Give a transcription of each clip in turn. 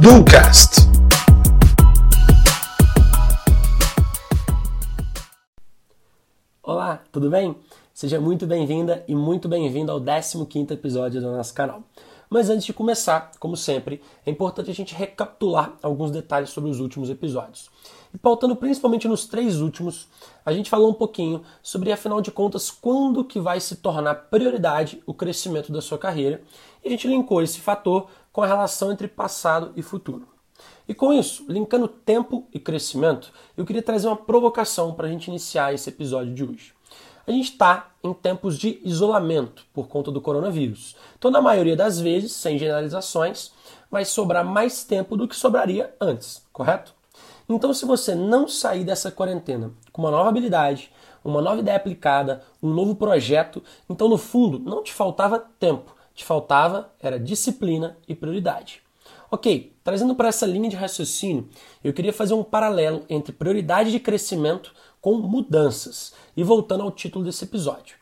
Ducast. Olá, tudo bem? Seja muito bem-vinda e muito bem-vindo ao 15º episódio do nosso canal. Mas antes de começar, como sempre, é importante a gente recapitular alguns detalhes sobre os últimos episódios. E pautando principalmente nos três últimos, a gente falou um pouquinho sobre, afinal de contas, quando que vai se tornar prioridade o crescimento da sua carreira, e a gente linkou esse fator com a relação entre passado e futuro. E com isso, linkando tempo e crescimento, eu queria trazer uma provocação para a gente iniciar esse episódio de hoje. A gente está em tempos de isolamento por conta do coronavírus. Então, na maioria das vezes, sem generalizações, vai sobrar mais tempo do que sobraria antes, correto? Então, se você não sair dessa quarentena com uma nova habilidade, uma nova ideia aplicada, um novo projeto, então no fundo não te faltava tempo, te faltava era disciplina e prioridade. Ok, trazendo para essa linha de raciocínio, eu queria fazer um paralelo entre prioridade de crescimento com mudanças. E voltando ao título desse episódio.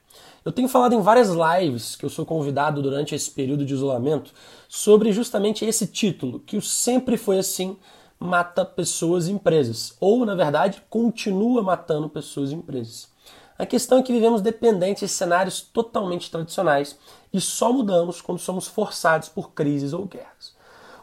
Eu tenho falado em várias lives que eu sou convidado durante esse período de isolamento sobre justamente esse título, que o sempre foi assim, mata pessoas e empresas. Ou, na verdade, continua matando pessoas e empresas. A questão é que vivemos dependentes de cenários totalmente tradicionais e só mudamos quando somos forçados por crises ou guerras.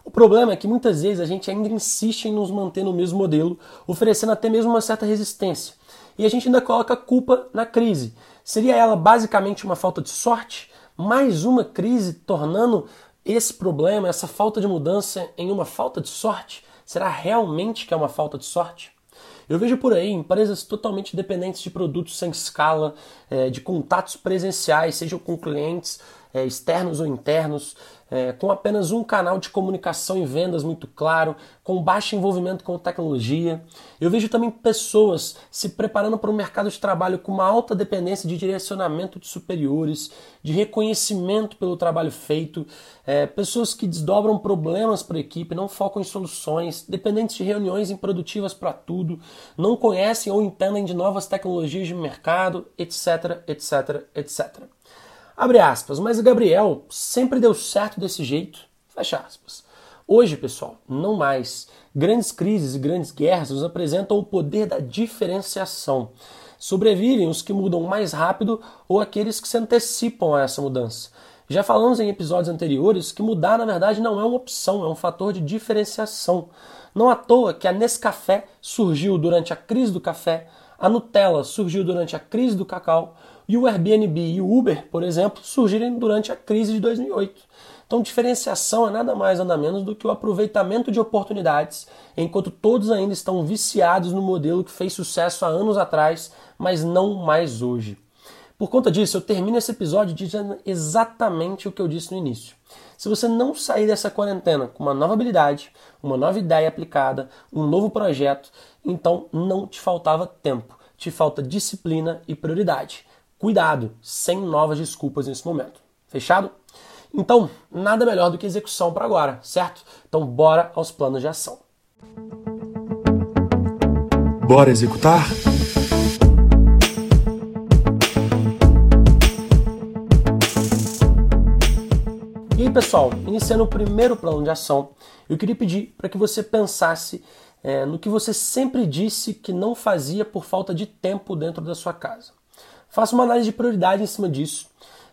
O problema é que muitas vezes a gente ainda insiste em nos manter no mesmo modelo, oferecendo até mesmo uma certa resistência. E a gente ainda coloca culpa na crise. Seria ela basicamente uma falta de sorte? Mais uma crise tornando esse problema, essa falta de mudança em uma falta de sorte? Será realmente que é uma falta de sorte? Eu vejo por aí empresas totalmente dependentes de produtos sem escala, eh, de contatos presenciais, sejam com clientes é, externos ou internos, é, com apenas um canal de comunicação e vendas muito claro, com baixo envolvimento com tecnologia. Eu vejo também pessoas se preparando para o mercado de trabalho com uma alta dependência de direcionamento de superiores, de reconhecimento pelo trabalho feito, é, pessoas que desdobram problemas para a equipe, não focam em soluções, dependentes de reuniões improdutivas para tudo, não conhecem ou entendem de novas tecnologias de mercado, etc, etc, etc. Abre aspas, mas Gabriel sempre deu certo desse jeito. Fecha aspas. Hoje, pessoal, não mais. Grandes crises e grandes guerras nos apresentam o poder da diferenciação. Sobrevivem os que mudam mais rápido ou aqueles que se antecipam a essa mudança. Já falamos em episódios anteriores que mudar, na verdade, não é uma opção, é um fator de diferenciação. Não à toa que a Nescafé surgiu durante a crise do café, a Nutella surgiu durante a crise do cacau, e o Airbnb e o Uber, por exemplo, surgirem durante a crise de 2008. Então, diferenciação é nada mais nada menos do que o aproveitamento de oportunidades, enquanto todos ainda estão viciados no modelo que fez sucesso há anos atrás, mas não mais hoje. Por conta disso, eu termino esse episódio dizendo exatamente o que eu disse no início. Se você não sair dessa quarentena com uma nova habilidade, uma nova ideia aplicada, um novo projeto, então não te faltava tempo, te falta disciplina e prioridade. Cuidado, sem novas desculpas nesse momento. Fechado? Então, nada melhor do que execução para agora, certo? Então, bora aos planos de ação. Bora executar? E aí, pessoal, iniciando o primeiro plano de ação, eu queria pedir para que você pensasse é, no que você sempre disse que não fazia por falta de tempo dentro da sua casa. Faça uma análise de prioridade em cima disso.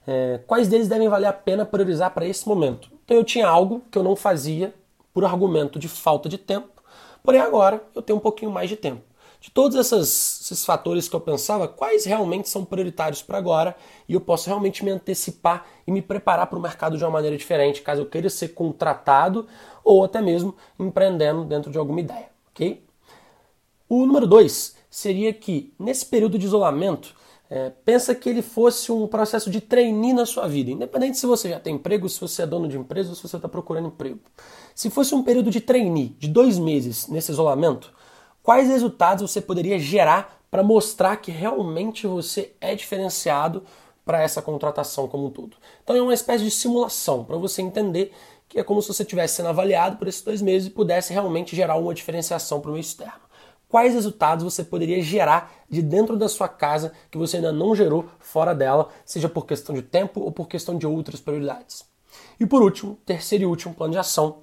É, quais deles devem valer a pena priorizar para esse momento? Então eu tinha algo que eu não fazia por argumento de falta de tempo, porém agora eu tenho um pouquinho mais de tempo. De todos essas, esses fatores que eu pensava, quais realmente são prioritários para agora e eu posso realmente me antecipar e me preparar para o mercado de uma maneira diferente, caso eu queira ser contratado ou até mesmo empreendendo dentro de alguma ideia, ok? O número dois seria que nesse período de isolamento é, pensa que ele fosse um processo de trainee na sua vida, independente se você já tem emprego, se você é dono de empresa ou se você está procurando emprego. Se fosse um período de trainee de dois meses nesse isolamento, quais resultados você poderia gerar para mostrar que realmente você é diferenciado para essa contratação como um todo? Então é uma espécie de simulação para você entender que é como se você estivesse sendo avaliado por esses dois meses e pudesse realmente gerar uma diferenciação para o meio externo. Quais resultados você poderia gerar de dentro da sua casa que você ainda não gerou fora dela, seja por questão de tempo ou por questão de outras prioridades. E por último, terceiro e último plano de ação,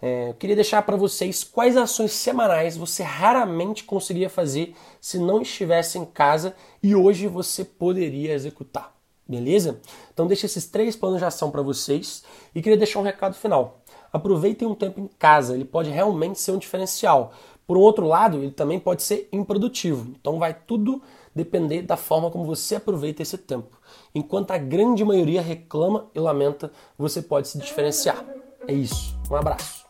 é, eu queria deixar para vocês quais ações semanais você raramente conseguiria fazer se não estivesse em casa e hoje você poderia executar. Beleza? Então deixa esses três planos de ação para vocês e queria deixar um recado final. Aproveitem um tempo em casa, ele pode realmente ser um diferencial. Por um outro lado, ele também pode ser improdutivo. Então vai tudo depender da forma como você aproveita esse tempo. Enquanto a grande maioria reclama e lamenta, você pode se diferenciar. É isso. Um abraço.